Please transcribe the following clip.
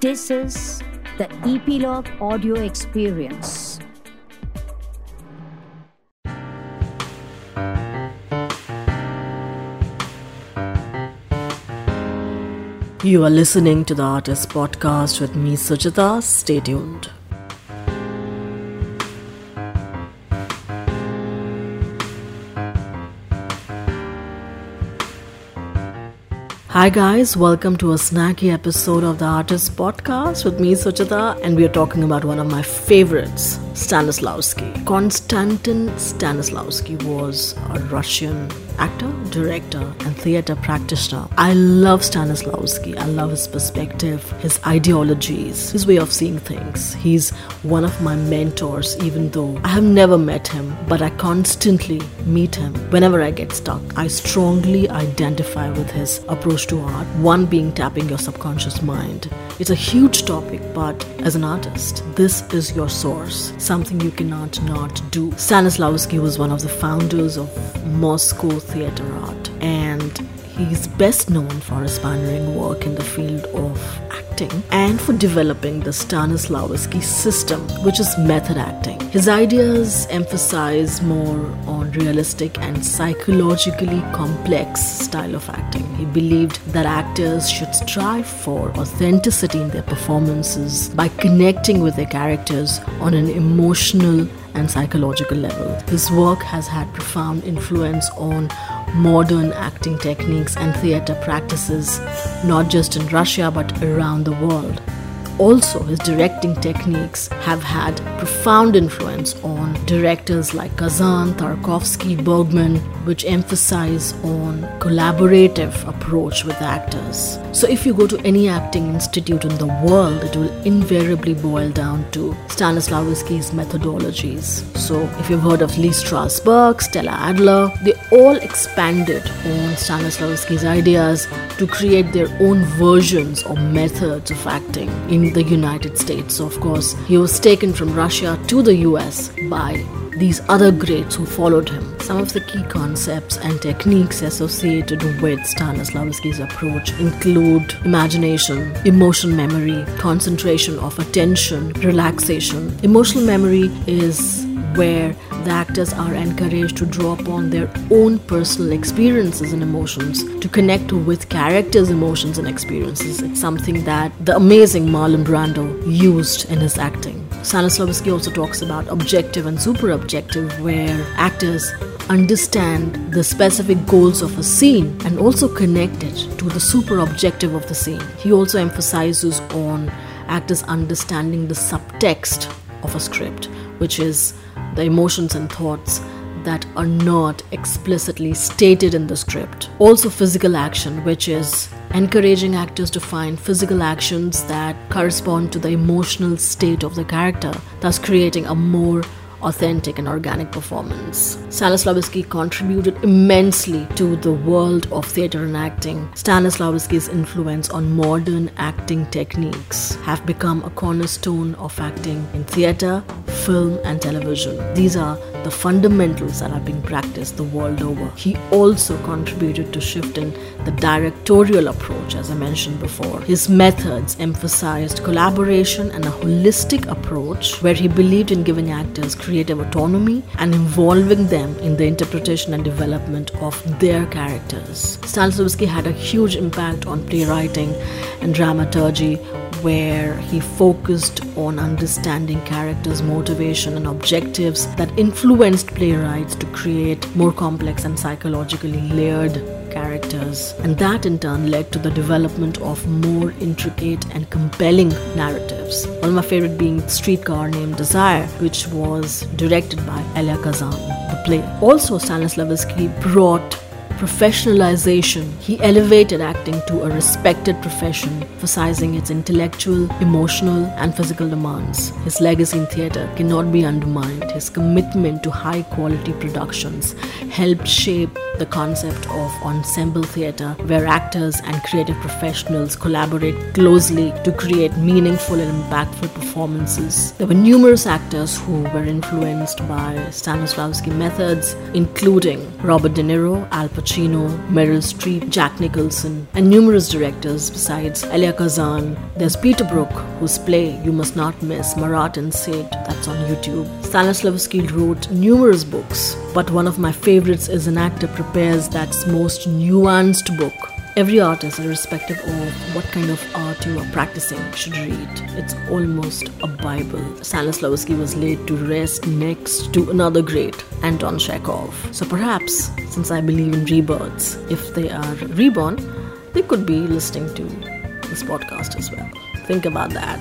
This is the Ep.Log Audio Experience. You are listening to the Artist Podcast with me, Suchita. Stay tuned. Hi guys, welcome to a snacky episode of the Artist Podcast with me, Suchita, and we are talking about one of my favorites, Stanislavski. Konstantin Stanislavski was a Russian actor, director, and theater practitioner. I love Stanislavski. I love his perspective, his ideologies, his way of seeing things. He's one of my mentors, even though I have never met him, but I constantly meet him whenever I get stuck. I strongly identify with his approach to art, one being tapping your subconscious mind. It's a huge topic, but as an artist, this is your source, something you cannot not do. Stanislavski was one of the founders of Moscow theater art, and he's best known for his pioneering work in the field of acting and for developing the Stanislavski system, which is method acting. His ideas emphasize more on realistic and psychologically complex style of acting. He believed that actors should strive for authenticity in their performances by connecting with their characters on an emotional and psychological level. His work has had profound influence on modern acting techniques and theater practices, not just in Russia but around the world. Also, his directing techniques have had profound influence on directors like Kazan, Tarkovsky, Bergman, which emphasize on collaborative approach with actors. So if you go to any acting institute in the world, it will invariably boil down to Stanislavski's methodologies. So if you've heard of Lee Strasberg, Stella Adler, they all expanded on Stanislavski's ideas to create their own versions or methods of acting in the United States. Of course, he was taken from Russia to the US by these other greats who followed him. Some of the key concepts and techniques associated with Stanislavski's approach include imagination, emotion memory, concentration of attention, relaxation. Emotional memory is where the actors are encouraged to draw upon their own personal experiences and emotions to connect with characters' emotions and experiences. It's something that the amazing Marlon Brando used in his acting. Stanislavski also talks about objective and super objective, where actors understand the specific goals of a scene and also connect it to the super objective of the scene. He also emphasizes on actors understanding the subtext of a script, which is the emotions and thoughts that are not explicitly stated in the script. Also, physical action, which is encouraging actors to find physical actions that correspond to the emotional state of the character, thus creating a more authentic and organic performance. Stanislavski contributed immensely to the world of theater and acting. Stanislavski's influence on modern acting techniques have become a cornerstone of acting in theater, film, and television. These are the fundamentals that are being practiced the world over. He also contributed to shifting the directorial approach, as I mentioned before. His methods emphasized collaboration and a holistic approach where he believed in giving actors creative autonomy and involving them in the interpretation and development of their characters. Stanislavski had a huge impact on playwriting and dramaturgy where he focused on understanding characters' motivation and objectives that influenced playwrights to create more complex and psychologically layered characters. And that in turn led to the development of more intricate and compelling narratives. One of my favorite being Streetcar Named Desire, which was directed by Elia Kazan, the play. Also, Stanislavski brought professionalization, he elevated acting to a respected profession, emphasizing its intellectual, emotional, and physical demands. His legacy in theatre cannot be undermined. His commitment to high quality productions helped shape the concept of ensemble theatre, where actors and creative professionals collaborate closely to create meaningful and impactful performances. There were numerous actors who were influenced by Stanislavski methods, including Robert De Niro, Al Pacino. Pacino, Meryl Streep, Jack Nicholson, and numerous directors besides Elia Kazan. There's Peter Brook, whose play You Must Not Miss, Marat and Sade, that's on YouTube. Stanislavski wrote numerous books, but one of my favorites is An Actor Prepares That's Most Nuanced book Every artist, irrespective of what kind of art you are practicing, should read. It's almost a Bible. Stanislavski was laid to rest next to another great, Anton Chekhov. So perhaps, since I believe in rebirths, if they are reborn, they could be listening to this podcast as well. Think about that.